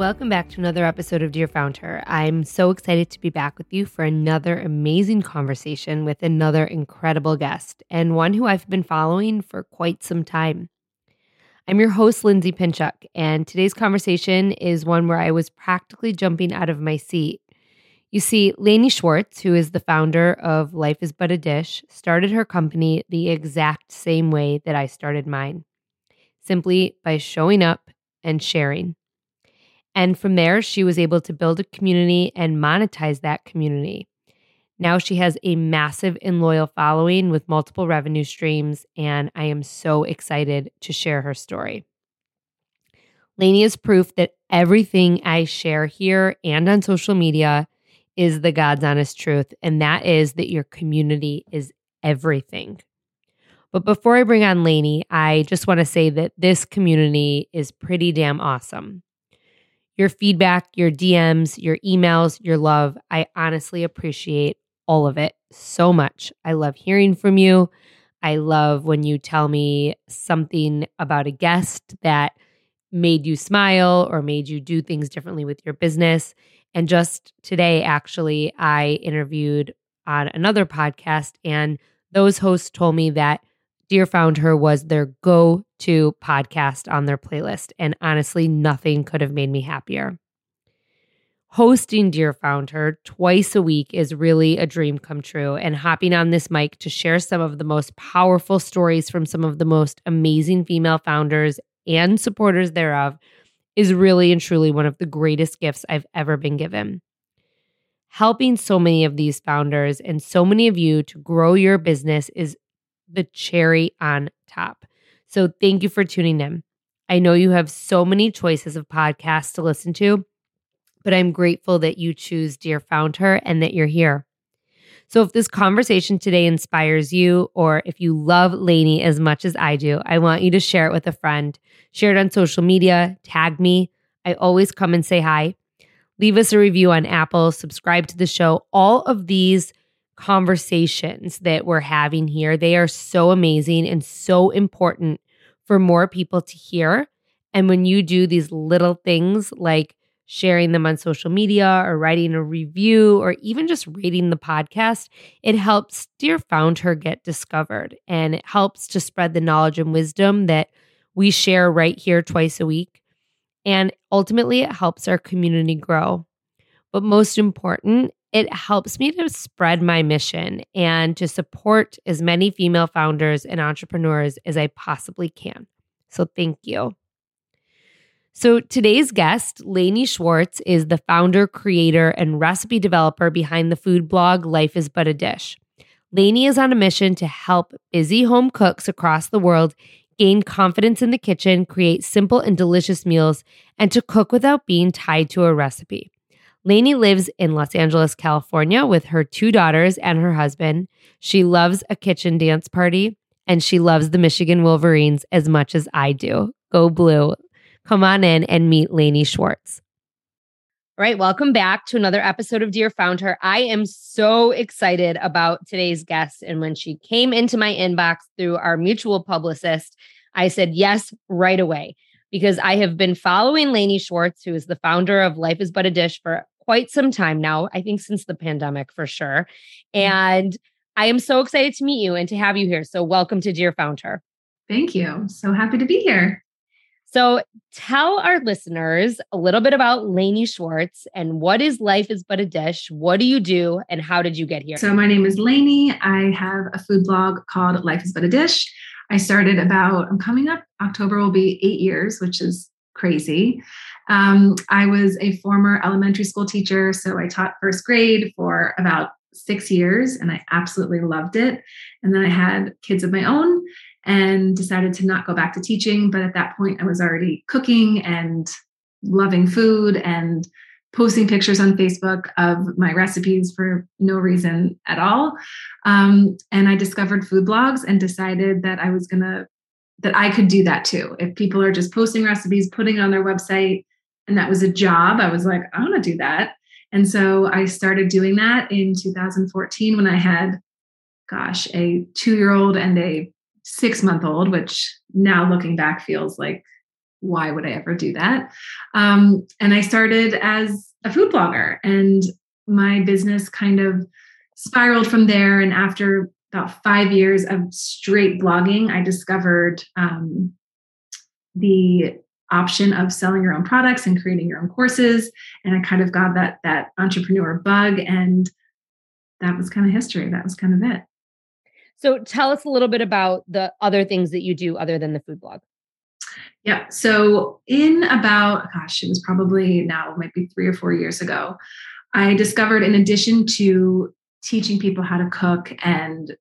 Welcome back to another episode of Dear Founder. I'm so excited to be back with you for another amazing conversation with another incredible guest and one who I've been following for quite some time. I'm your host, Lindsay Pinchuk, and today's conversation is one where I was practically jumping out of my seat. You see, Lainey Schwartz, who is the founder of Life is But a Dish, started her company the exact same way that I started mine simply by showing up and sharing. And from there, she was able to build a community and monetize that community. Now she has a massive and loyal following with multiple revenue streams, and I am so excited to share her story. Lainey is proof that everything I share here and on social media is the God's honest truth, and that is that your community is everything. But before I bring on Lainey, I just want to say that this community is pretty damn awesome your feedback, your DMs, your emails, your love. I honestly appreciate all of it so much. I love hearing from you. I love when you tell me something about a guest that made you smile or made you do things differently with your business. And just today, actually, I interviewed on another podcast, and those hosts told me that Dear Founder was their go to podcast on their playlist. And honestly, nothing could have made me happier. Hosting Dear Founder twice a week is really a dream come true. And hopping on this mic to share some of the most powerful stories from some of the most amazing female founders and supporters thereof is really and truly one of the greatest gifts I've ever been given. Helping so many of these founders and so many of you to grow your business is the cherry on top. So thank you for tuning in. I know you have so many choices of podcasts to listen to, but I'm grateful that you choose Dear Founder and that you're here. So if this conversation today inspires you, or if you love Lainey as much as I do, I want you to share it with a friend. Share it on social media, tag me. I always come and say hi. Leave us a review on Apple, subscribe to the show. All of these conversations that we're having here. They are so amazing and so important for more people to hear. And when you do these little things like sharing them on social media or writing a review or even just rating the podcast, it helps Dear Founder get discovered and it helps to spread the knowledge and wisdom that we share right here twice a week. And ultimately, it helps our community grow. But most important, it helps me to spread my mission and to support as many female founders and entrepreneurs as I possibly can. So, thank you. So, today's guest, Lainey Schwartz, is the founder, creator, and recipe developer behind the food blog Life is But a Dish. Lainey is on a mission to help busy home cooks across the world gain confidence in the kitchen, create simple and delicious meals, and to cook without being tied to a recipe. Lainey lives in Los Angeles, California with her two daughters and her husband. She loves a kitchen dance party and she loves the Michigan Wolverines as much as I do. Go blue. Come on in and meet Lainey Schwartz. All right, welcome back to another episode of Dear Founder. I am so excited about today's guest. And when she came into my inbox through our mutual publicist, I said yes right away because I have been following Lainey Schwartz, who is the founder of Life is But a Dish for quite some time now, I think since the pandemic for sure. Mm-hmm. And I am so excited to meet you and to have you here. So, welcome to Dear Founder. Thank you. So happy to be here. So tell our listeners a little bit about Lainey Schwartz and what is Life is But a Dish? What do you do and how did you get here? So my name is Lainey. I have a food blog called Life is But a Dish. I started about, I'm coming up, October will be eight years, which is crazy. Um, I was a former elementary school teacher, so I taught first grade for about six years and I absolutely loved it. And then I had kids of my own and decided to not go back to teaching. But at that point, I was already cooking and loving food and posting pictures on Facebook of my recipes for no reason at all. Um, and I discovered food blogs and decided that I was going to, that I could do that too. If people are just posting recipes, putting it on their website, and that was a job, I was like, I want to do that. And so I started doing that in 2014 when I had, gosh, a two year old and a six month old, which now looking back feels like, why would I ever do that? Um, and I started as a food blogger, and my business kind of spiraled from there. And after about five years of straight blogging, I discovered um, the option of selling your own products and creating your own courses and i kind of got that that entrepreneur bug and that was kind of history that was kind of it so tell us a little bit about the other things that you do other than the food blog. Yeah. So in about, gosh, it was probably now maybe three or four years ago, I discovered in addition to teaching people how to cook and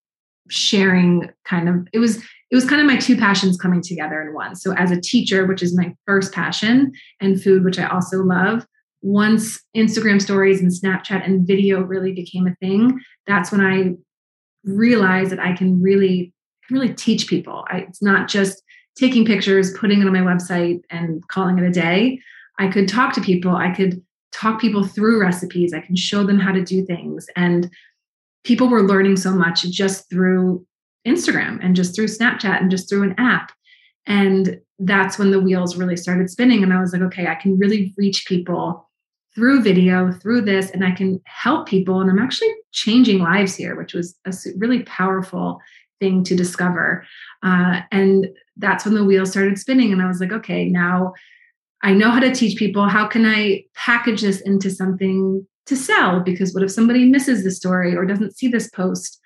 sharing kind of it was it was kind of my two passions coming together in one. So as a teacher, which is my first passion, and food, which I also love, once Instagram stories and Snapchat and video really became a thing, that's when I realize that I can really really teach people. I, it's not just taking pictures, putting it on my website, and calling it a day. I could talk to people. I could talk people through recipes. I can show them how to do things. And people were learning so much just through Instagram and just through Snapchat and just through an app. And that's when the wheels really started spinning. And I was like, okay, I can really reach people through video, through this, and I can help people. And I'm actually changing lives here, which was a really powerful thing to discover. Uh, and that's when the wheels started spinning. And I was like, okay, now I know how to teach people. How can I package this into something to sell? Because what if somebody misses the story or doesn't see this post?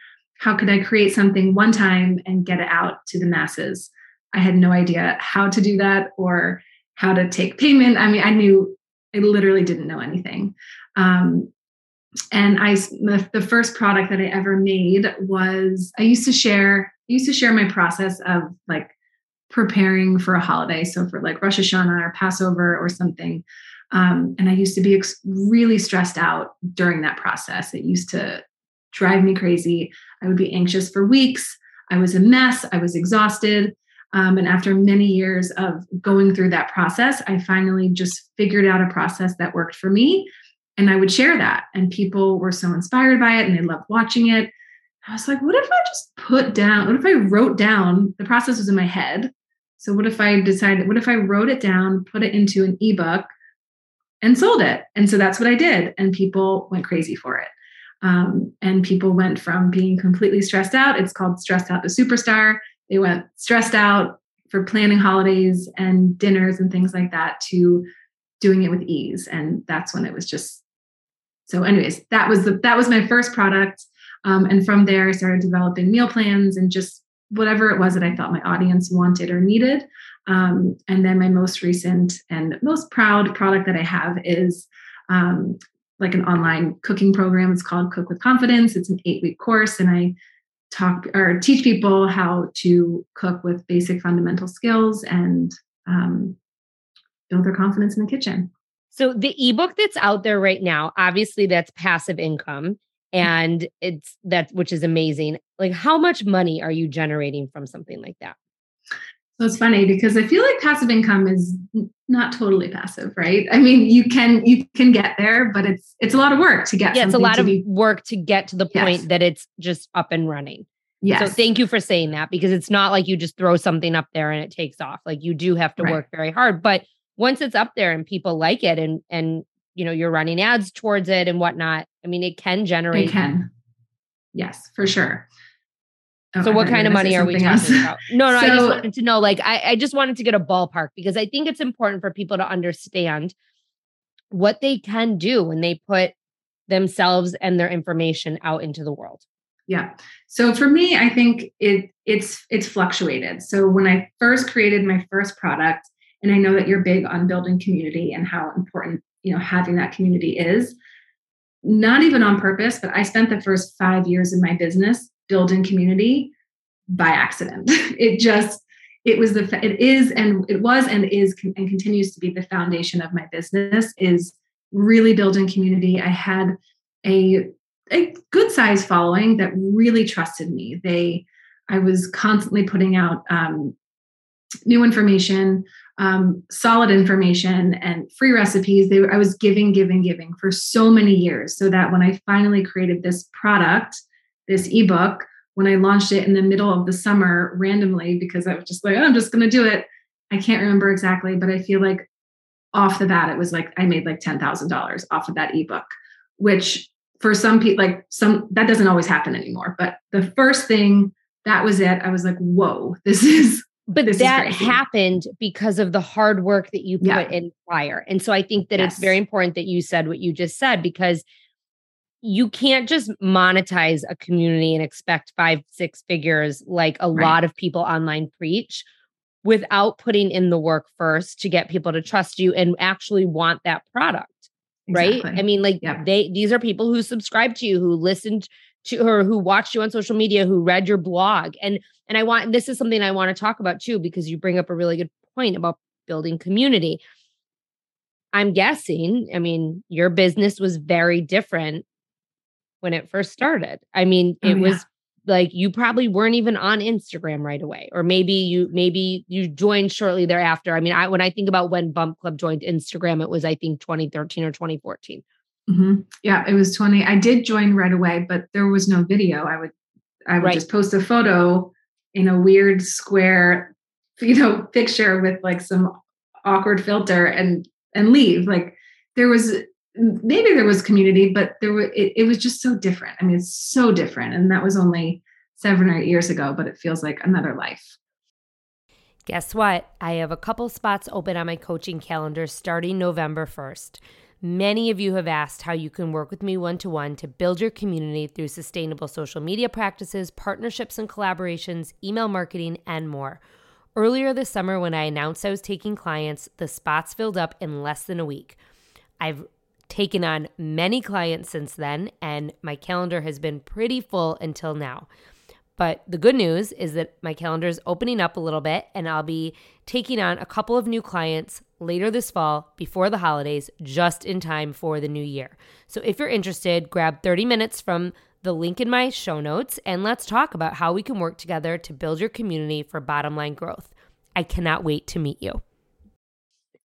How could I create something one time and get it out to the masses? I had no idea how to do that or how to take payment. I mean, I knew I literally didn't know anything. Um, and I, the, first product that I ever made was I used to share, I used to share my process of like preparing for a holiday. So for like Rosh Hashanah or Passover or something. Um, and I used to be ex- really stressed out during that process. It used to drive me crazy. I would be anxious for weeks. I was a mess. I was exhausted. Um, and after many years of going through that process, I finally just figured out a process that worked for me. And I would share that. And people were so inspired by it and they loved watching it. I was like, what if I just put down, what if I wrote down, the process was in my head. So what if I decided, what if I wrote it down, put it into an ebook and sold it? And so that's what I did. And people went crazy for it. Um, and people went from being completely stressed out. It's called Stressed Out to Superstar they went stressed out for planning holidays and dinners and things like that to doing it with ease. And that's when it was just so. Anyways, that was the that was my first product. Um, and from there, I started developing meal plans and just whatever it was that I felt my audience wanted or needed. Um, and then my most recent and most proud product that I have is um, like an online cooking program. It's called Cook with Confidence. It's an eight week course, and I talk or teach people how to cook with basic fundamental skills and um, build their confidence in the kitchen. So the ebook that's out there right now, obviously that's passive income and it's that which is amazing. Like how much money are you generating from something like that? So it's funny because I feel like passive income is not totally passive, right? I mean, you can you can get there, but it's it's a lot of work to get. Yeah, it's a lot of be, work to get to the point yes. that it's just up and running. Yes. So thank you for saying that because it's not like you just throw something up there and it takes off. Like you do have to right. work very hard. But once it's up there and people like it and and you know you're running ads towards it and whatnot, I mean, it can generate. It can. Yes, for sure. Oh, so what kind of money are we talking else. about? No, no, so, I just wanted to know. Like, I, I just wanted to get a ballpark because I think it's important for people to understand what they can do when they put themselves and their information out into the world. Yeah. So for me, I think it it's it's fluctuated. So when I first created my first product, and I know that you're big on building community and how important you know having that community is. Not even on purpose, but I spent the first five years in my business building community by accident. It just it was the it is and it was and is and continues to be the foundation of my business is really building community. I had a a good size following that really trusted me. They I was constantly putting out um, new information, um, solid information, and free recipes. They I was giving, giving, giving for so many years, so that when I finally created this product, this ebook, when I launched it in the middle of the summer randomly because I was just like, oh, I'm just going to do it. I can't remember exactly, but I feel like off the bat, it was like I made like $10,000 off of that ebook, which for some people, like some, that doesn't always happen anymore. But the first thing, that was it. I was like, whoa, this is. But this that happened because of the hard work that you put yeah. in prior. And so I think that yes. it's very important that you said what you just said because you can't just monetize a community and expect five, six figures like a right. lot of people online preach without putting in the work first to get people to trust you and actually want that product. Exactly. Right. I mean, like yep. they these are people who subscribe to you, who listened to or who watched you on social media, who read your blog. And and I want this is something I want to talk about too, because you bring up a really good point about building community. I'm guessing, I mean, your business was very different when it first started. I mean, oh, it oh, yeah. was like you probably weren't even on Instagram right away or maybe you maybe you joined shortly thereafter. I mean, I when I think about when Bump Club joined Instagram, it was I think 2013 or 2014. Mm-hmm. Yeah, it was 20. I did join right away, but there was no video. I would I would right. just post a photo in a weird square, you know, picture with like some awkward filter and and leave. Like there was maybe there was community, but there were it, it was just so different. I mean, it's so different. And that was only seven or eight years ago, but it feels like another life. Guess what? I have a couple spots open on my coaching calendar starting November 1st. Many of you have asked how you can work with me one to one to build your community through sustainable social media practices, partnerships and collaborations, email marketing, and more. Earlier this summer, when I announced I was taking clients, the spots filled up in less than a week. I've taken on many clients since then, and my calendar has been pretty full until now. But the good news is that my calendar is opening up a little bit, and I'll be taking on a couple of new clients later this fall before the holidays, just in time for the new year. So if you're interested, grab 30 minutes from the link in my show notes and let's talk about how we can work together to build your community for bottom line growth. I cannot wait to meet you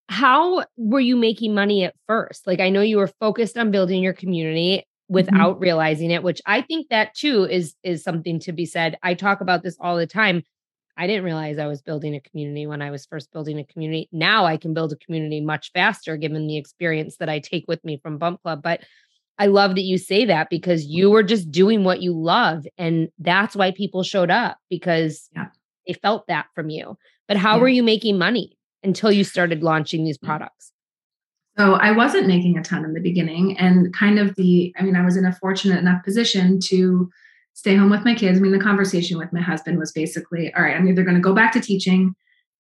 how were you making money at first? Like I know you were focused on building your community mm-hmm. without mm-hmm. realizing it, which I think that too is is something to be said. I talk about this all the time. I didn't realize I was building a community when I was first building a community. Now I can build a community much faster given the experience that I take with me from Bump Club, but I love that you say that because you were just doing what you love and that's why people showed up because yeah. they felt that from you. But how yeah. were you making money? Until you started launching these mm. products? So I wasn't making a ton in the beginning and kind of the I mean I was in a fortunate enough position to stay home with my kids. I mean the conversation with my husband was basically all right, I'm either going to go back to teaching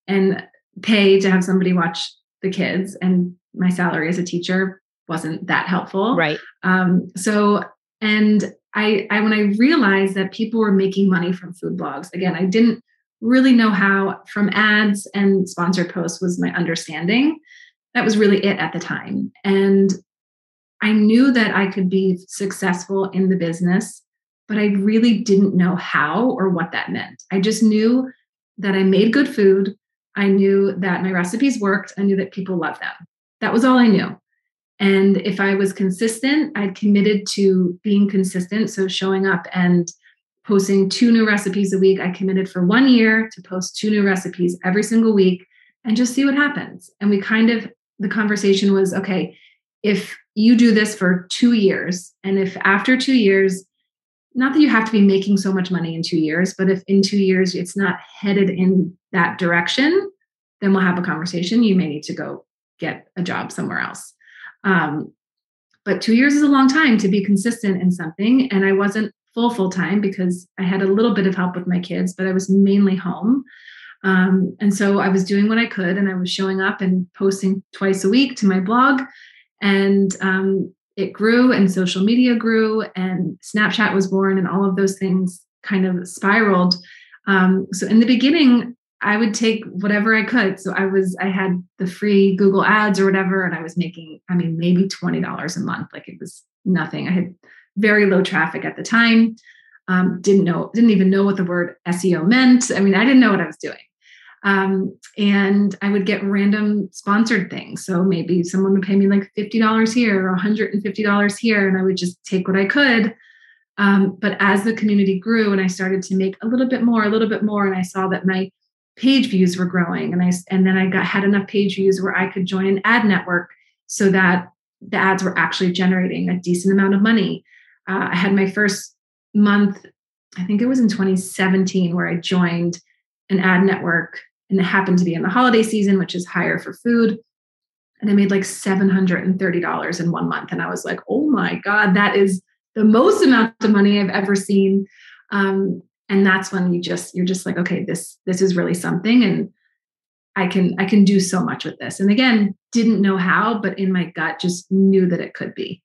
and pay to have somebody watch the kids and my salary as a teacher wasn't that helpful. Right. Um so and I, I when I realized that people were making money from food blogs, again, I didn't really know how from ads and sponsored posts was my understanding. That was really it at the time. And I knew that I could be successful in the business, but I really didn't know how or what that meant. I just knew that I made good food. I knew that my recipes worked. I knew that people loved them. That was all I knew. And if I was consistent, I'd committed to being consistent. So showing up and posting two new recipes a week. I committed for one year to post two new recipes every single week and just see what happens. And we kind of, the conversation was okay, if you do this for two years, and if after two years not that you have to be making so much money in two years, but if in two years it's not headed in that direction, then we'll have a conversation. You may need to go get a job somewhere else. Um, but two years is a long time to be consistent in something. And I wasn't full full time because I had a little bit of help with my kids, but I was mainly home. Um, and so I was doing what I could, and I was showing up and posting twice a week to my blog. And um, it grew, and social media grew, and Snapchat was born, and all of those things kind of spiraled. Um, so in the beginning, I would take whatever I could. So I was, I had the free Google ads or whatever, and I was making, I mean, maybe $20 a month. Like it was nothing. I had very low traffic at the time. Um, didn't know, didn't even know what the word SEO meant. I mean, I didn't know what I was doing. Um, and I would get random sponsored things. So maybe someone would pay me like $50 here or $150 here, and I would just take what I could. Um, but as the community grew and I started to make a little bit more, a little bit more, and I saw that my page views were growing, and I and then I got had enough page views where I could join an ad network so that the ads were actually generating a decent amount of money. Uh, I had my first month, I think it was in 2017, where I joined an ad network and it happened to be in the holiday season, which is higher for food. And I made like $730 in one month. And I was like, oh my God, that is the most amount of money I've ever seen. Um, and that's when you just, you're just like, okay, this, this is really something. And I can, I can do so much with this. And again, didn't know how, but in my gut, just knew that it could be.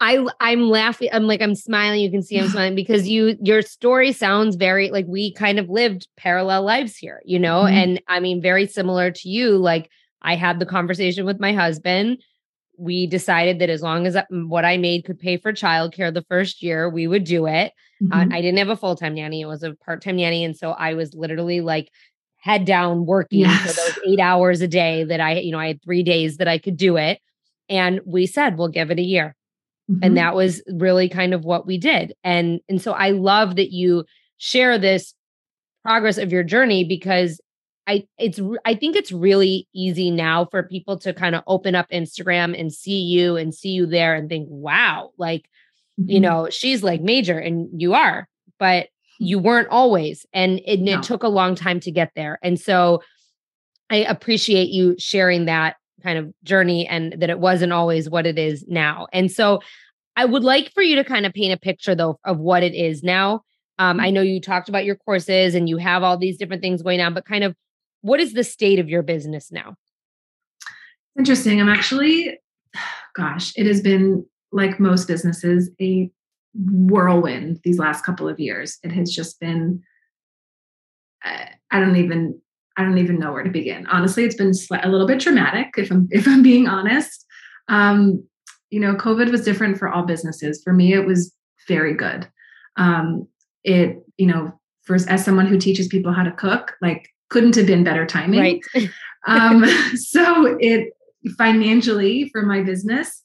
I I'm laughing. I'm like I'm smiling. You can see I'm smiling because you your story sounds very like we kind of lived parallel lives here, you know. Mm-hmm. And I mean, very similar to you. Like I had the conversation with my husband. We decided that as long as what I made could pay for childcare the first year, we would do it. Mm-hmm. Uh, I didn't have a full time nanny; it was a part time nanny, and so I was literally like head down working yes. for those eight hours a day that I, you know, I had three days that I could do it. And we said, we'll give it a year Mm-hmm. And that was really kind of what we did. And and so I love that you share this progress of your journey because I it's I think it's really easy now for people to kind of open up Instagram and see you and see you there and think, wow, like, mm-hmm. you know, she's like major and you are, but you weren't always. And it, no. it took a long time to get there. And so I appreciate you sharing that kind of journey and that it wasn't always what it is now. And so I would like for you to kind of paint a picture though of what it is now. Um, I mm-hmm. know you talked about your courses and you have all these different things going on, but kind of what is the state of your business now? Interesting. I'm actually, gosh, it has been like most businesses, a whirlwind these last couple of years. It has just been, I don't even I don't even know where to begin. Honestly, it's been a little bit traumatic, if I'm if I'm being honest. Um, you know, COVID was different for all businesses. For me, it was very good. Um, it, you know, for as someone who teaches people how to cook, like couldn't have been better timing. Right. um, so it financially for my business,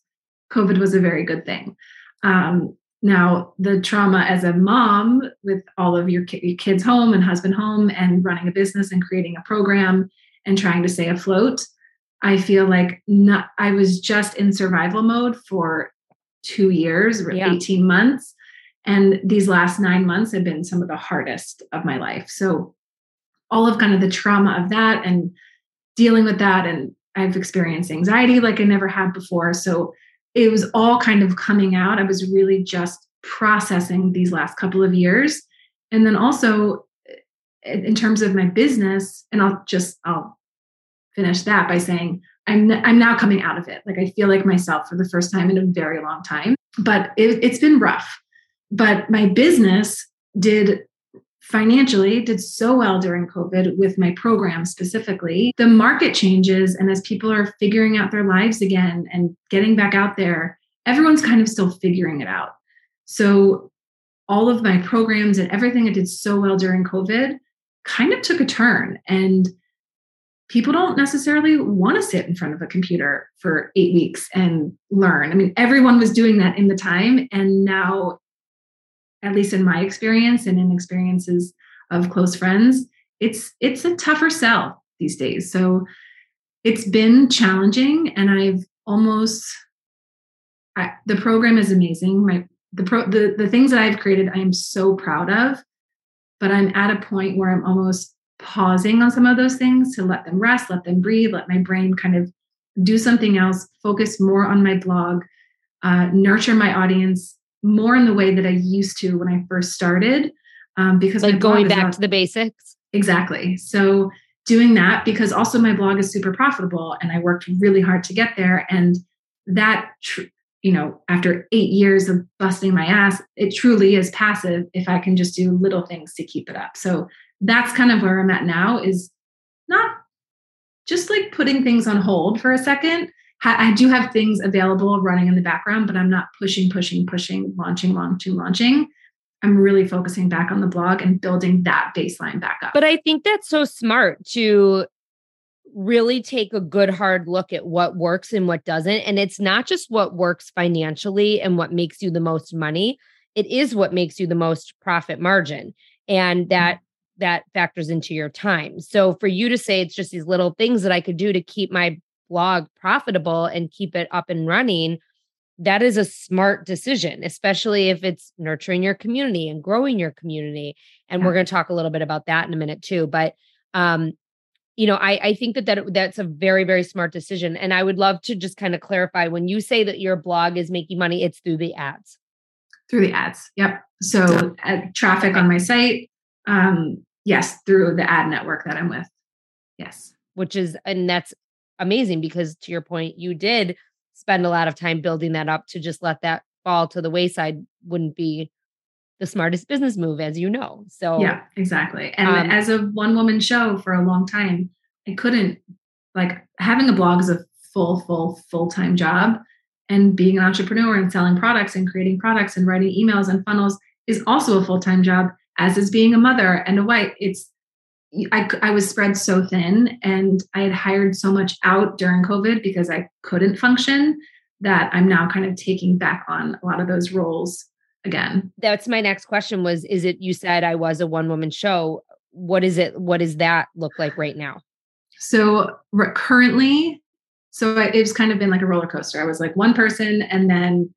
COVID was a very good thing. Um, now, the trauma as a mom with all of your, your kids home and husband home and running a business and creating a program and trying to stay afloat, I feel like not, I was just in survival mode for two years or yeah. 18 months. And these last nine months have been some of the hardest of my life. So, all of kind of the trauma of that and dealing with that. And I've experienced anxiety like I never had before. So, it was all kind of coming out. I was really just processing these last couple of years. And then also eh, in terms of my business, and I'll just I'll finish that by saying I'm I'm now coming out of it. Like I feel like myself for the first time in a very long time. But it, it's been rough. But my business did financially did so well during COVID with my program specifically. The market changes, and as people are figuring out their lives again and getting back out there, everyone's kind of still figuring it out. So, all of my programs and everything I did so well during COVID kind of took a turn. And people don't necessarily want to sit in front of a computer for eight weeks and learn. I mean, everyone was doing that in the time. And now at least in my experience and in experiences of close friends, it's it's a tougher sell these days. So it's been challenging and I've almost I, the program is amazing. My the pro the, the things that I've created, I am so proud of, but I'm at a point where I'm almost pausing on some of those things to let them rest, let them breathe, let my brain kind of do something else, focus more on my blog, uh, nurture my audience more in the way that I used to when I first started. Um, because like going back to the basics. Exactly. So doing that because also my blog is super profitable and I worked really hard to get there. And that, tr- you know, after eight years of busting my ass, it truly is passive if I can just do little things to keep it up. So that's kind of where I'm at now is not just like putting things on hold for a second. I do have things available running in the background, but I'm not pushing, pushing, pushing, launching, launching, launching. I'm really focusing back on the blog and building that baseline back up. But I think that's so smart to really take a good hard look at what works and what doesn't. And it's not just what works financially and what makes you the most money, it is what makes you the most profit margin. And mm-hmm. that that factors into your time. So for you to say it's just these little things that I could do to keep my blog profitable and keep it up and running, that is a smart decision, especially if it's nurturing your community and growing your community. And yeah. we're going to talk a little bit about that in a minute too. But um, you know, I, I think that, that that's a very, very smart decision. And I would love to just kind of clarify when you say that your blog is making money, it's through the ads. Through the ads. Yep. So uh, traffic on my site. Um, yes, through the ad network that I'm with. Yes. Which is, and that's amazing because to your point, you did spend a lot of time building that up to just let that fall to the wayside wouldn't be the smartest business move, as you know. So, yeah, exactly. And um, as a one woman show for a long time, I couldn't, like, having a blog is a full, full, full time job. And being an entrepreneur and selling products and creating products and writing emails and funnels is also a full time job, as is being a mother and a wife. It's, I, I was spread so thin and I had hired so much out during COVID because I couldn't function that I'm now kind of taking back on a lot of those roles again. That's my next question was is it you said I was a one woman show what is it what does that look like right now? So currently so it's kind of been like a roller coaster. I was like one person and then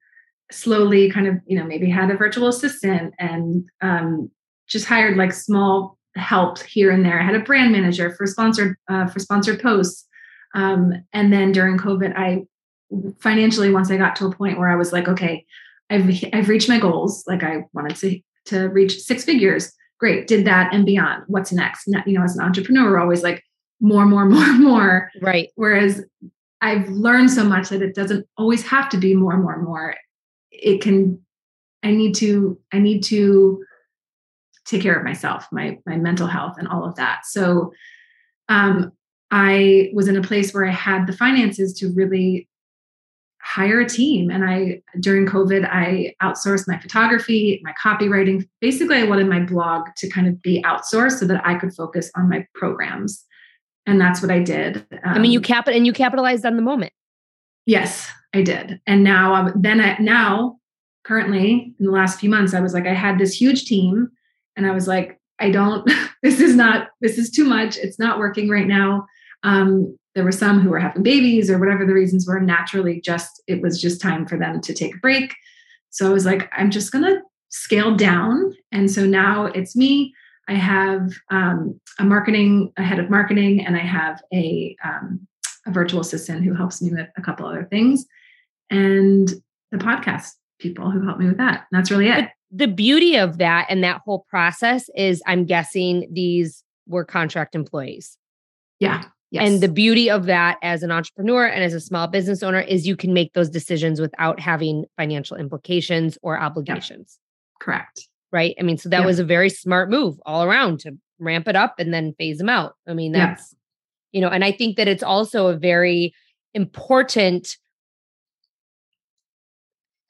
slowly kind of, you know, maybe had a virtual assistant and um, just hired like small help here and there. I had a brand manager for sponsored uh, for sponsored posts. Um, and then during COVID, I financially once I got to a point where I was like, okay, I've I've reached my goals. Like I wanted to to reach six figures. Great, did that and beyond. What's next? You know, as an entrepreneur, we're always like more, more, more, more. Right. Whereas I've learned so much that it doesn't always have to be more, more, more. It can. I need to. I need to take care of myself, my my mental health, and all of that. So, um, I was in a place where I had the finances to really hire a team. And I, during COVID, I outsourced my photography, my copywriting. Basically, I wanted my blog to kind of be outsourced so that I could focus on my programs. And that's what I did. Um, I mean, you um, cap and you capitalized on the moment. Yes, I did. And now, um, then I, now, currently, in the last few months, I was like, I had this huge team, and I was like, I don't. This is not. This is too much. It's not working right now. Um, there were some who were having babies or whatever the reasons were naturally just it was just time for them to take a break so i was like i'm just to scale down and so now it's me i have um, a marketing a head of marketing and i have a, um, a virtual assistant who helps me with a couple other things and the podcast people who help me with that and that's really it the beauty of that and that whole process is i'm guessing these were contract employees yeah Yes. And the beauty of that as an entrepreneur and as a small business owner is you can make those decisions without having financial implications or obligations. Correct. Right. I mean, so that was a very smart move all around to ramp it up and then phase them out. I mean, that's, you know, and I think that it's also a very important.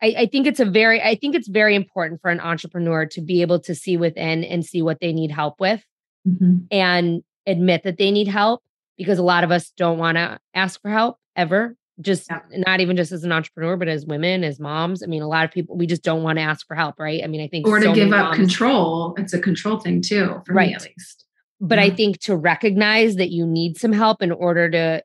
I, I think it's a very, I think it's very important for an entrepreneur to be able to see within and see what they need help with mm-hmm. and admit that they need help because a lot of us don't want to ask for help ever just yeah. not even just as an entrepreneur but as women as moms i mean a lot of people we just don't want to ask for help right i mean i think or to give up moms, control it's a control thing too for right. me at least but yeah. i think to recognize that you need some help in order to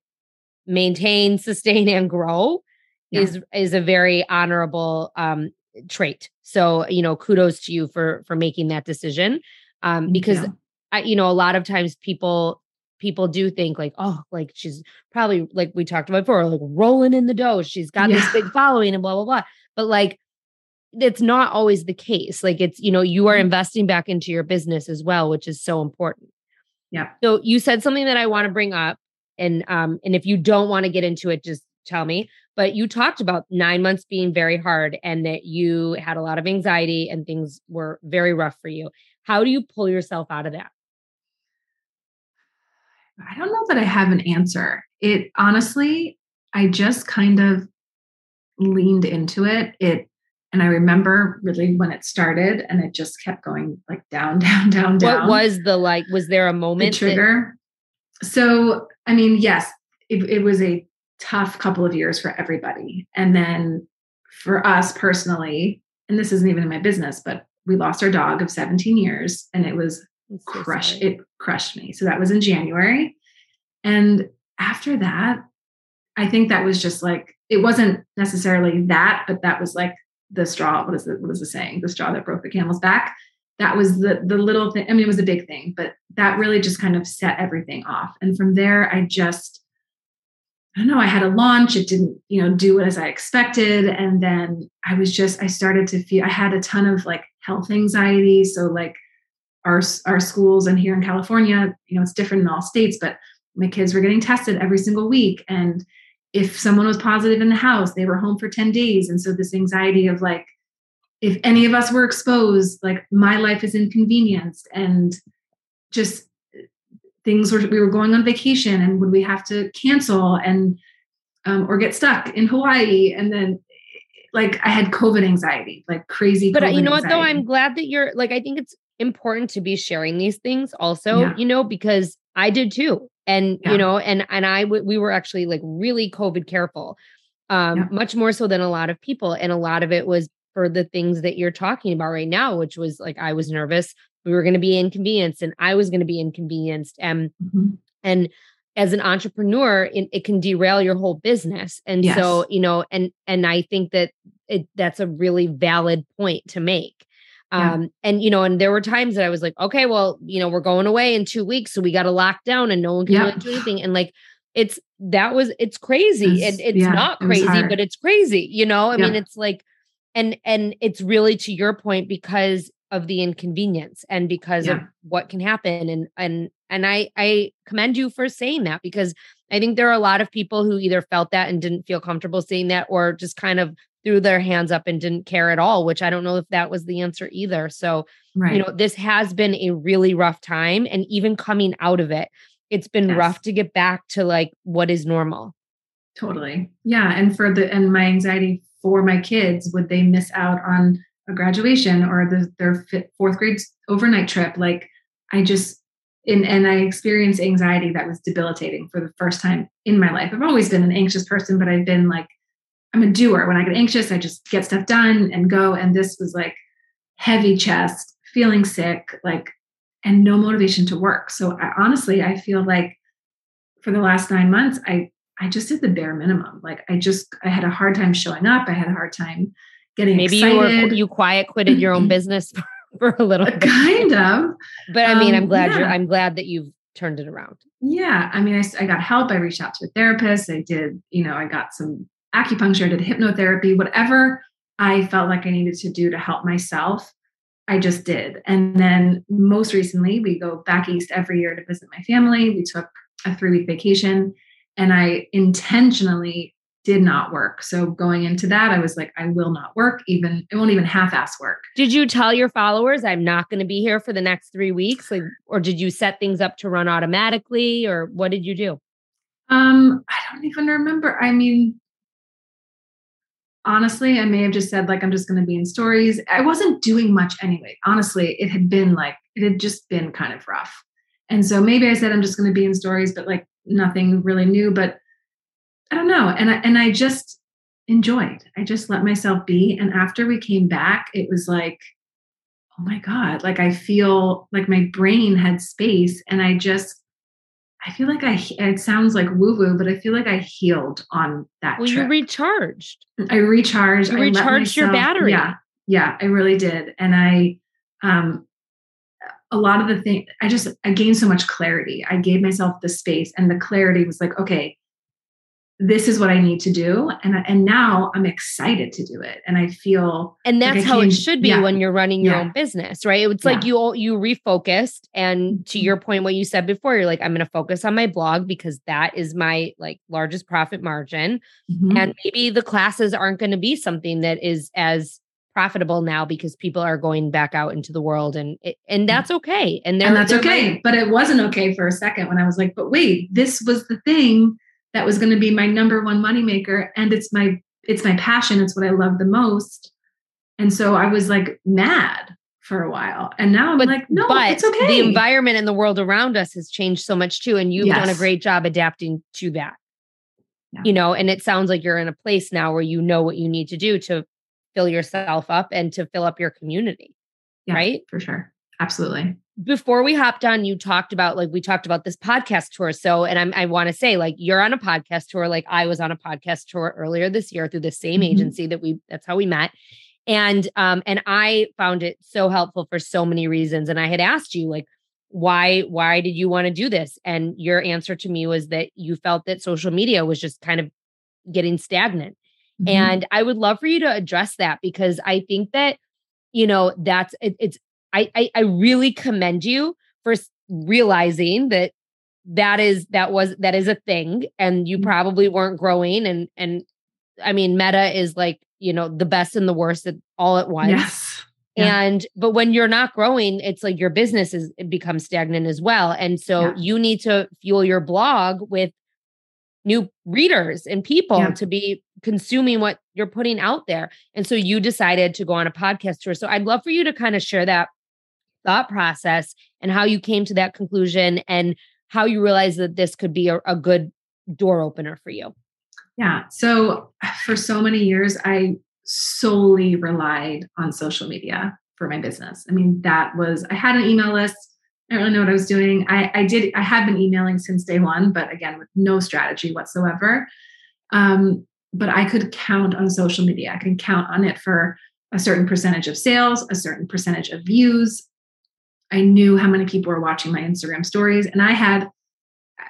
maintain sustain and grow yeah. is is a very honorable um trait. So, you know, kudos to you for for making that decision. Um, because I, you know, a lot of times people people do think like, oh, like she's probably like we talked about before, like rolling in the dough. She's got yeah. this big following and blah blah blah. But like it's not always the case. Like it's, you know, you are mm-hmm. investing back into your business as well, which is so important. Yeah. So you said something that I want to bring up. And um, and if you don't want to get into it, just tell me. But you talked about nine months being very hard and that you had a lot of anxiety and things were very rough for you. How do you pull yourself out of that? I don't know that I have an answer. It honestly, I just kind of leaned into it. It and I remember really when it started and it just kept going like down, down, down, down. What was the like, was there a moment? The trigger. That- so, I mean, yes, it, it was a tough couple of years for everybody. And then for us personally, and this isn't even in my business, but we lost our dog of 17 years and it was so crushed. It crushed me. So that was in January. And after that, I think that was just like, it wasn't necessarily that, but that was like the straw. What is the what is the saying? The straw that broke the camel's back. That was the the little thing. I mean, it was a big thing, but that really just kind of set everything off. And from there, I just I don't know, I had a launch. It didn't, you know, do as I expected. And then I was just, I started to feel, I had a ton of like health anxiety. So like our, our schools and here in California, you know, it's different in all states, but my kids were getting tested every single week. And if someone was positive in the house, they were home for 10 days. And so this anxiety of like, if any of us were exposed, like my life is inconvenienced and just things were, we were going on vacation and would we have to cancel and, um, or get stuck in Hawaii. And then like I had COVID anxiety, like crazy. But COVID you know anxiety. what though? I'm glad that you're like, I think it's important to be sharing these things also, yeah. you know, because I did too and yeah. you know and and i w- we were actually like really covid careful um yeah. much more so than a lot of people and a lot of it was for the things that you're talking about right now which was like i was nervous we were going to be inconvenienced and i was going to be inconvenienced and mm-hmm. and as an entrepreneur it, it, can derail your whole business and yes. so you know and and i think that it that's a really valid point to make um, and you know, and there were times that I was like, okay, well, you know, we're going away in two weeks, so we got to lock down and no one can yeah. do anything. And like, it's that was it's crazy. It's, it, it's yeah, not crazy, it but it's crazy. You know, I mean, it's like, and and it's really to your point because of the inconvenience and because of what can happen. And and and I I commend you for saying that because I think there are a lot of people who either felt that and didn't feel comfortable saying that, or just kind of threw their hands up and didn't care at all, which I don't know if that was the answer either. So, right. you know, this has been a really rough time. And even coming out of it, it's been yes. rough to get back to like what is normal. Totally. Yeah. And for the, and my anxiety for my kids, would they miss out on a graduation or the, their fourth grade overnight trip? Like, I just, and, and I experienced anxiety that was debilitating for the first time in my life. I've always been an anxious person, but I've been like I'm a doer. When I get anxious, I just get stuff done and go. And this was like heavy chest, feeling sick, like, and no motivation to work. So I, honestly, I feel like for the last nine months, I I just did the bare minimum. Like I just I had a hard time showing up. I had a hard time getting maybe excited. you were you quiet quitted your own business for, for a little bit. kind of. But I mean, um, I'm glad yeah. you're I'm glad that you've turned it around. Yeah, I mean, I, I got help. I reached out to a therapist. I did, you know, I got some acupuncture, I did hypnotherapy, whatever I felt like I needed to do to help myself, I just did. And then most recently, we go back east every year to visit my family. We took a three week vacation and I intentionally did not work. So going into that, I was like, I will not work, even it won't even half-ass work. Did you tell your followers I'm not going to be here for the next three weeks? Like, or did you set things up to run automatically, or what did you do? Um, I don't even remember. I mean, honestly, I may have just said, like, I'm just going to be in stories. I wasn't doing much anyway. Honestly, it had been like, it had just been kind of rough. And so maybe I said, I'm just going to be in stories, but like nothing really new. But I don't know. And I, and I just enjoyed, I just let myself be. And after we came back, it was like, oh my God, like I feel like my brain had space and I just, I feel like I, it sounds like woo woo, but I feel like I healed on that. Well, trip. you recharged. I recharged. You I recharged your battery. Yeah. Yeah. I really did. And I, um, a lot of the thing, I just, I gained so much clarity. I gave myself the space and the clarity was like, okay, this is what I need to do. And, and now I'm excited to do it. And I feel And that's I how it should be yeah. when you're running your Yeah. own business, right? It's like you all- you refocused and to Mhm. your point what you said before, you're like I'm going to focus on my blog because that is my like largest profit margin Mhm. and maybe the classes aren't going to be something that is as profitable now because people are going back out into the world and and that's okay. And, and that's okay. But it wasn't okay for a second when I was like, but wait, this was the thing that was going to be my number one moneymaker. And it's my, it's my passion. It's what I love the most. And so I was like mad for a while. And now I'm but like, no, but it's okay. the environment and the world around us has changed so much too and you've done a great job adapting to that Yeah. you know and it sounds like you're in a place now where you know what you need to do to fill yourself up and to fill up your community Yeah, right For sure. Absolutely. Before we hopped on you talked about like we talked about this podcast tour. So and I'm, i want to say like you're on a podcast tour like i was on a podcast tour earlier this year through the same Mhm. agency that we that's how we met. And um and i found it so helpful for so many reasons. And i had asked you like why why did you want to do this? And your answer to me was that you felt that social media was just kind of getting stagnant. Mhm. and I would love for you to address that because I think that, you know, that's it, it's, I, I, I really commend you for realizing that that is, that was, that is a thing and you Mhm. probably weren't growing. And, and I mean, meta is like, you know, the best and the worst at all at once. yes. Yeah. And but when you're not growing, it's like your business is it becomes stagnant as well. And so Yeah. you need to fuel your blog with new readers and people Yeah. to be consuming what you're putting out there. And so you decided to go on a podcast tour. So I'd love for you to kind of share that thought process and how you came to that conclusion and how you realized that this could be a, a good door opener for you. Yeah. So for so many years, I solely relied on social media for my business. I mean, that was, I had an email list. I don't really know what I was doing. I, I did, I have been emailing since day one, but again, with no strategy whatsoever. Um, but I could count on social media. I can count on it for a certain percentage of sales, a certain percentage of views. I knew how many people were watching my Instagram stories. And I had,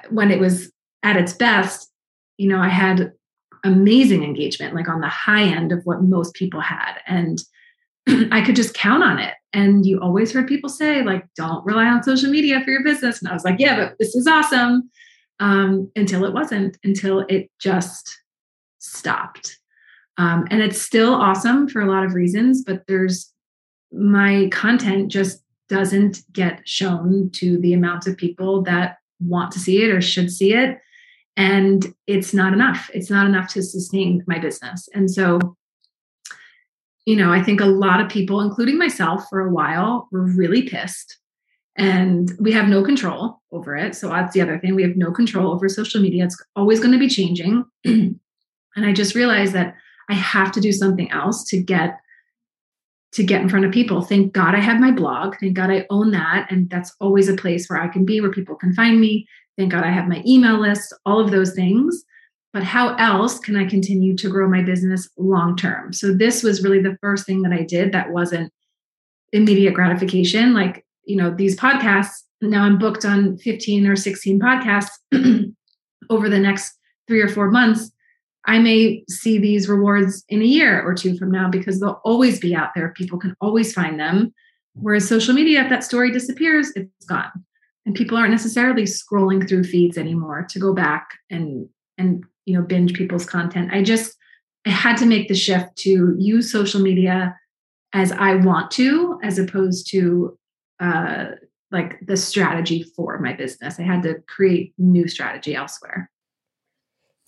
when it was at its best, you know, I had amazing engagement, like on the high end of what most people had. And I could just count on it. And you always heard people say, like, don't rely on social media for your business. And I was like, yeah, but this is awesome. Um, until it wasn't, until it just stopped. Um, and it's still awesome for a lot of reasons, but there's my content just doesn't get shown to the amount of people that want to see it or should see it. And it's not enough. It's not enough to sustain my business. And so you know i think a lot of people including myself for a while were really pissed. And we have no control over it. So that's the other thing. We have no control over social media. It's always going to be changing. And i just realized that i have to do something else to get to get in front of people thank god i have my blog thank god i own that and that's always a place where i can be where people can find me Thank God I have my email list, all of those things. But how else can I continue to grow my business long term? So, this was really the first thing that I did that wasn't immediate gratification. Like, you know, these podcasts, now I'm booked on 15 or 16 podcasts over the next three or four months. I may see these rewards in a year or two from now because they'll always be out there. People can always find them. Whereas social media, if that story disappears, it's gone and people aren't necessarily scrolling through feeds anymore to go back and and you know binge people's content i just i had to make the shift to use social media as i want to as opposed to uh like the strategy for my business i had to create new strategy elsewhere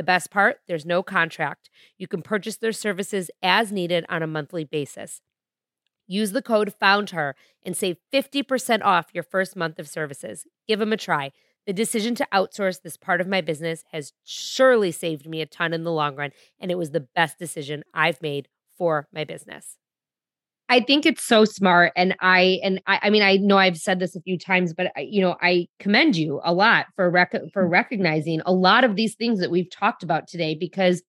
The best part there's no contract. You can purchase their services as needed on a monthly basis. Use the code FOUNDHER and save 50% off your first month of services. Give them a try. The decision to outsource this part of my business has surely saved me a ton in the long run, and it was the best decision I've made for my business. I think it's so smart, and I and I, I mean I know I've said this a few times, but I, you know I commend you a lot for rec- for mm. recognizing a lot of these things that we've talked about today because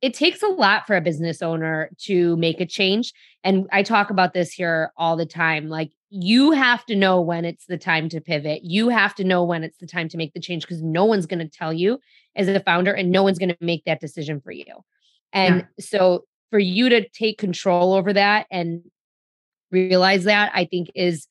it takes a lot for a business owner to make a change, and I talk about this here all the time. Like you have to know when it's the time to pivot. You have to know when it's the time to make the change because no one's going to tell you as a founder, and no one's going to make that decision for you. And yeah. so for you to take control over that and realize that i think is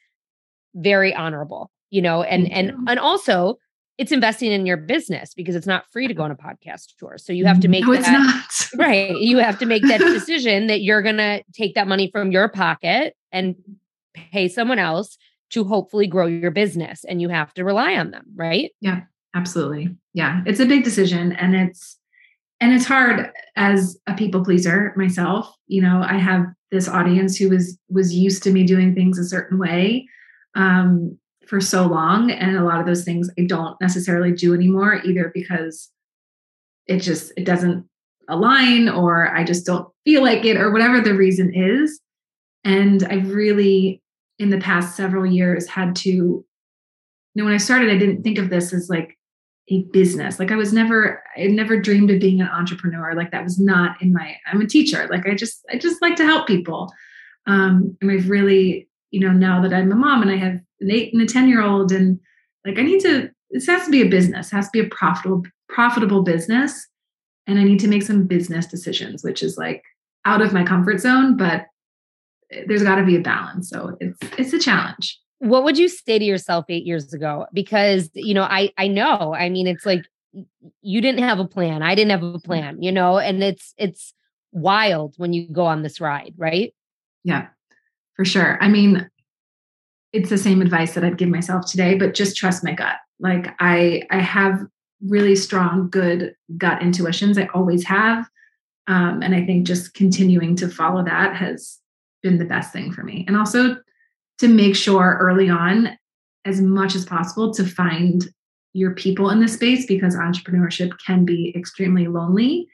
very honorable you know and and and also it's investing in your business because it's not free to go on a podcast tour. So you have to make no, that, right you have to make that decision that you're going to take that money from your pocket and pay someone else to hopefully grow your business and you have to rely on them right? Yeah absolutely. Yeah it's a big decision and it's and it's hard as a people pleaser myself you know i have this audience who was was used to me doing things a certain way um, for so long. And a lot of those things i don't necessarily do anymore either because it just it doesn't align or i just don't feel like it or whatever the reason is. And i've really in the past several years had to you know when i started i didn't think of this as like a business. Like I was never, I never dreamed of being an entrepreneur. Like that was not in my, I'm a teacher. Like I just, I just like to help people. Um, and I've really, you know, now that I'm a mom and I have an eight and a 10 year old and like, I need to, this has to be a business, it has to be a profitable, profitable business. And I need to make some business decisions, which is like out of my comfort zone, but there's got to be a balance. So it's, it's a challenge what would you say to yourself eight years ago? Because you know i i know i mean it's like you didn't have a plan i didn't have a plan you know and it's it's wild when you go on this ride right? Yeah for sure i mean it's the same advice that i'd give myself today but just trust my gut like i i have really strong good gut intuitions i always have um, and i think just continuing to follow that has been the best thing for me and also to make sure early on, as much as possible, to find your people in this space because entrepreneurship can be extremely lonely.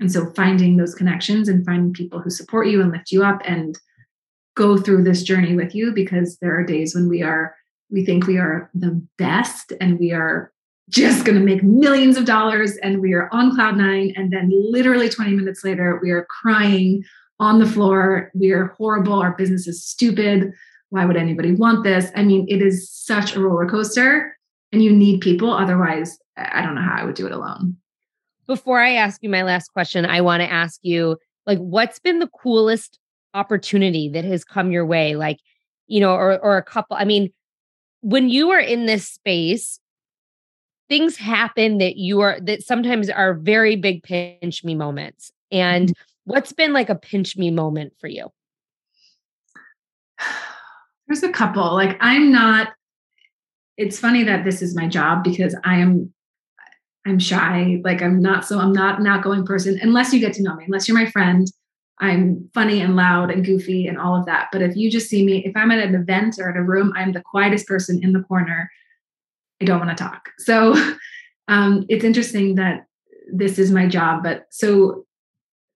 And so finding those connections and finding people who support you and lift you up and go through this journey with you because there are days when we are we think we are the best and we are just going to make millions of dollars and we are on cloud nine. And then literally 20 minutes later we are crying on the floor. We are horrible. Our business is stupid why would anybody want this? I mean, it is such a roller coaster and you need people. Otherwise, I don't know how I would do it alone. Before I ask you my last question, I want to ask you like, what's been the coolest opportunity that has come your way? Like, you know, or, or a couple, I mean, when you are in this space, things happen that you are, that sometimes are very big pinch me moments. And mm-hmm. what's been like a pinch me moment for you? There's a couple. Like I'm not it's funny that this is my job because I am I'm shy. Like I'm not so I'm not an outgoing person unless you get to know me, unless you're my friend. I'm funny and loud and goofy and all of that. But if you just see me, if I'm at an event or at a room, I'm the quietest person in the corner. I don't want to talk. So um, it's interesting that this is my job. But so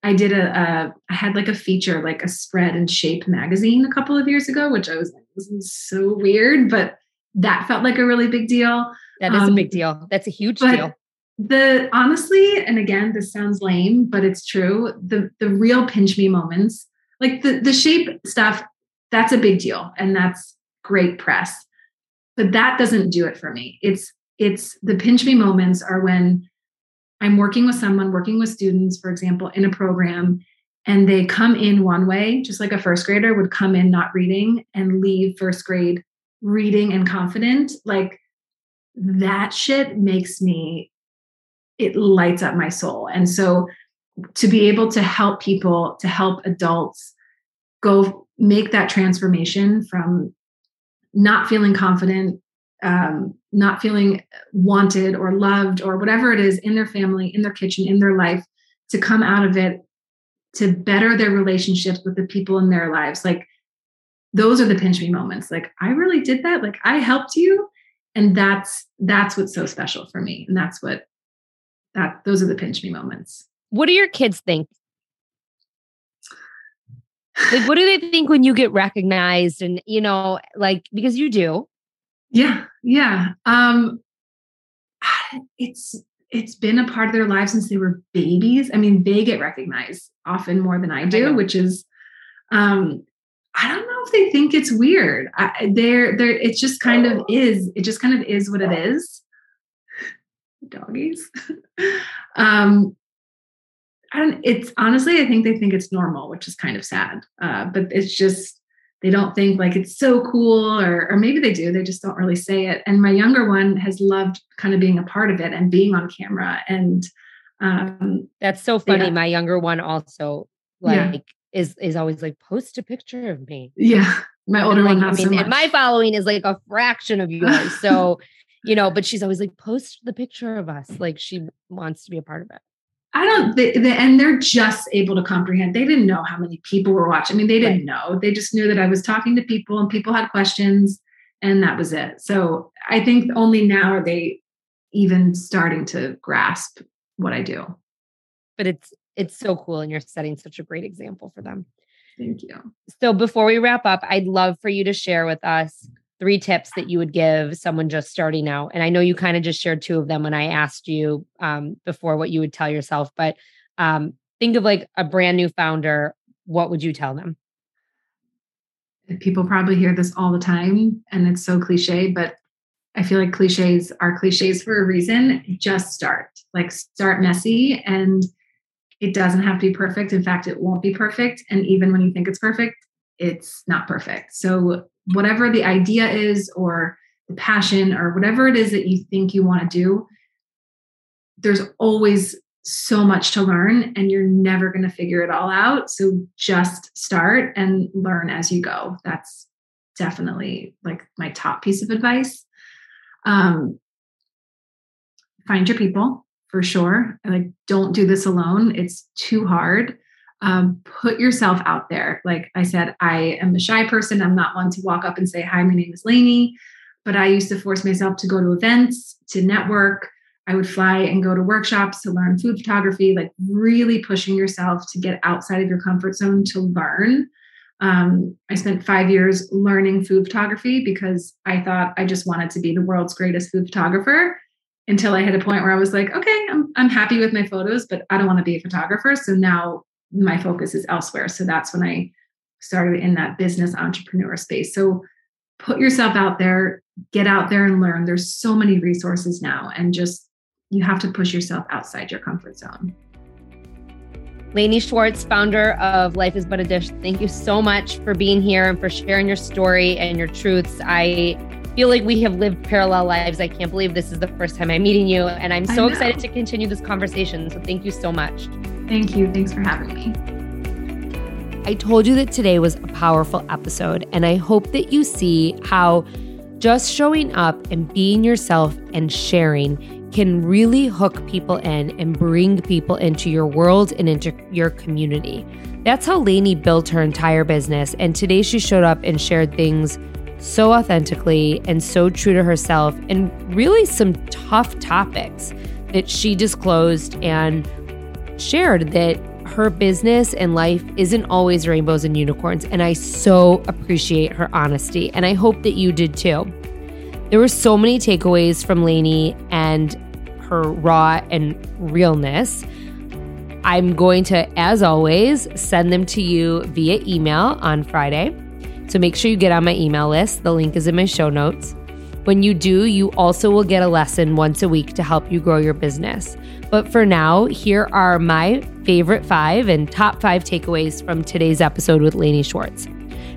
I did a, a I had like a feature, like a spread and shape magazine a couple of years ago, which I was this is so weird, but that felt like a really big deal. That is um, a big deal. That's a huge deal. The honestly, and again, this sounds lame, but it's true. The the real pinch me moments, like the the shape stuff, that's a big deal, and that's great press. But that doesn't do it for me. It's it's the pinch me moments are when I'm working with someone, working with students, for example, in a program, and they come in one way, just like a first grader would come in not reading and leave first grade reading and confident, like that shit makes me, it lights up my soul. And so to be able to help people, to help adults go make that transformation from not feeling confident, um, not feeling wanted or loved or whatever it is in their family, in their kitchen, in their life, to come out of it to better their relationships with the people in their lives. Like those are the pinch me moments. Like I really did that. Like I helped you. And that's that's what's so special for me. And that's what that those are the pinch me moments. What do your kids think? Like what do they think when you get recognized and you know, like because you do. Yeah. Yeah. Um it's it's been a part of their lives since they were babies. I mean, they get recognized often more than I do, which is um I don't know if they think it's weird. I, they're they're it just kind of is. It just kind of is what it is. Doggies. um I don't it's honestly I think they think it's normal, which is kind of sad. Uh, but it's just they don't think like it's so cool or or maybe they do they just don't really say it. And my younger one has loved kind of being a part of it and being on camera and um that's so funny yeah. my younger one also like yeah. is is always like post a picture of me. Yeah my older like, one I mean, so and my following is like a fraction of yours. So you know but she's always like post the picture of us. Like she wants to be a part of it I don't, they, they, and they're just able to comprehend. They didn't know how many people were watching. I mean, they didn't right. know. They just knew that I was talking to people and people had questions, and that was it. So I think only now are they even starting to grasp what I do. But it's it's so cool, and you're setting such a great example for them. Thank you. So before we wrap up, I'd love for you to share with us three tips that you would give someone just starting out? And I know you kind of just shared two of them when I asked you um, before what you would tell yourself, but um, think of like a brand new founder. What would you tell them? People probably hear this all the time, and it's so cliche, but I feel like cliches are cliches for a reason. Just start, like, start messy, and it doesn't have to be perfect. In fact, it won't be perfect. And even when you think it's perfect, it's not perfect. So whatever the idea is or the passion or whatever it is that you think you want to do, there's always so much to learn and you're never going to figure it all out. So just start and learn as you go. That's definitely like my top piece of advice. Um, find your people for sure. Like, don't do this alone. It's too hard um, put yourself out there. Like I said, I am a shy person. I'm not one to walk up and say, Hi, my name is Lainey. But I used to force myself to go to events, to network. I would fly and go to workshops to learn food photography, like really pushing yourself to get outside of your comfort zone to learn. Um, I spent five years learning food photography because I thought I just wanted to be the world's greatest food photographer until I hit a point where I was like, okay, I'm, I'm happy with my photos, but I don't want to be a photographer. So now my focus is elsewhere. So that's when I started in that business entrepreneur space. So put yourself out there, get out there and learn. There's so many resources now, and just you have to push yourself outside your comfort zone. Lainey Schwartz, founder of Life is But a Dish, thank you so much for being here and for sharing your story and your truths. I feel like we have lived parallel lives. I can't believe this is the first time I'm meeting you, and I'm so excited to continue this conversation. So, thank you so much. Thank you. Thanks for having me. I told you that today was a powerful episode, and I hope that you see how just showing up and being yourself and sharing can really hook people in and bring people into your world and into your community. That's how Lainey built her entire business. And today she showed up and shared things so authentically and so true to herself, and really some tough topics that she disclosed and shared that her business and life isn't always rainbows and unicorns. And I so appreciate her honesty. And I hope that you did too. There were so many takeaways from Lainey and her raw and realness. I'm going to, as always, send them to you via email on Friday. So make sure you get on my email list. The link is in my show notes. When you do, you also will get a lesson once a week to help you grow your business. But for now, here are my favorite five and top five takeaways from today's episode with Lainey Schwartz.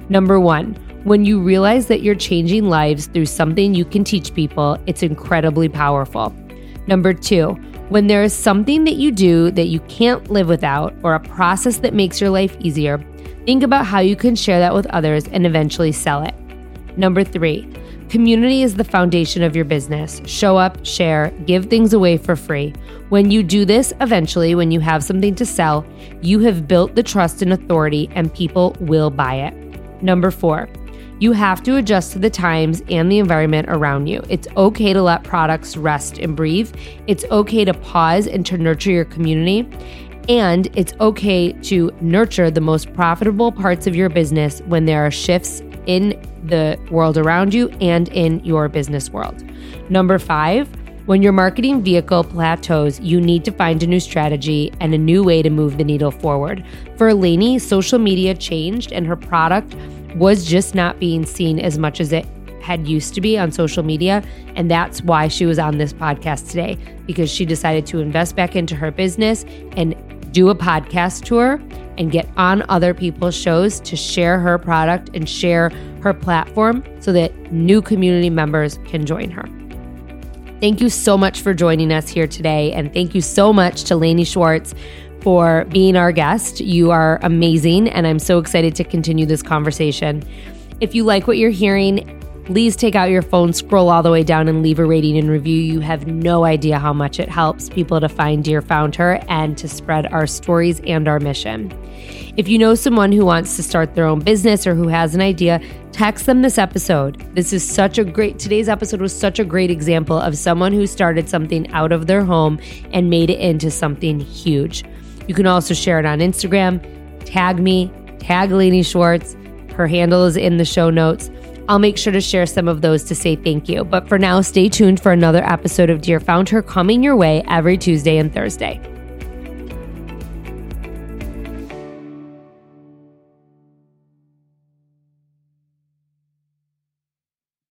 Number one, when you realize that you're changing lives through something you can teach people, it's incredibly powerful. Number two, when there is something that you do that you can't live without or a process that makes your life easier, think about how you can share that with others and eventually sell it. Number three, Community is the foundation of your business. Show up, share, give things away for free. When you do this, eventually, when you have something to sell, you have built the trust and authority, and people will buy it. Number four, you have to adjust to the times and the environment around you. It's okay to let products rest and breathe. It's okay to pause and to nurture your community. And it's okay to nurture the most profitable parts of your business when there are shifts in the world around you and in your business world. Number five, when your marketing vehicle plateaus, you need to find a new strategy and a new way to move the needle forward. For Lainey, social media changed and her product was just not being seen as much as it had used to be on social media. And that's why she was on this podcast today, because she decided to invest back into her business and do a podcast tour and get on other people's shows to share her product and share her platform so that new community members can join her. Thank you so much for joining us here today. And thank you so much to Lainey Schwartz for being our guest. You are amazing. And I'm so excited to continue this conversation. If you like what you're hearing, please take out your phone, scroll all the way down, and leave a rating and review. You have no idea how much it helps people to find Dear Founder and to spread our stories and our mission. If you know someone who wants to start their own business or who has an idea, text them this episode. This is such a great, today's episode was such a great example of someone who started something out of their home and made it into something huge. You can also share it on Instagram, tag me, tag Lainey Schwartz. Her handle is in the show notes. I'll make sure to share some of those to say thank you. But for now, stay tuned for another episode of Dear Founder coming your way every Tuesday and Thursday.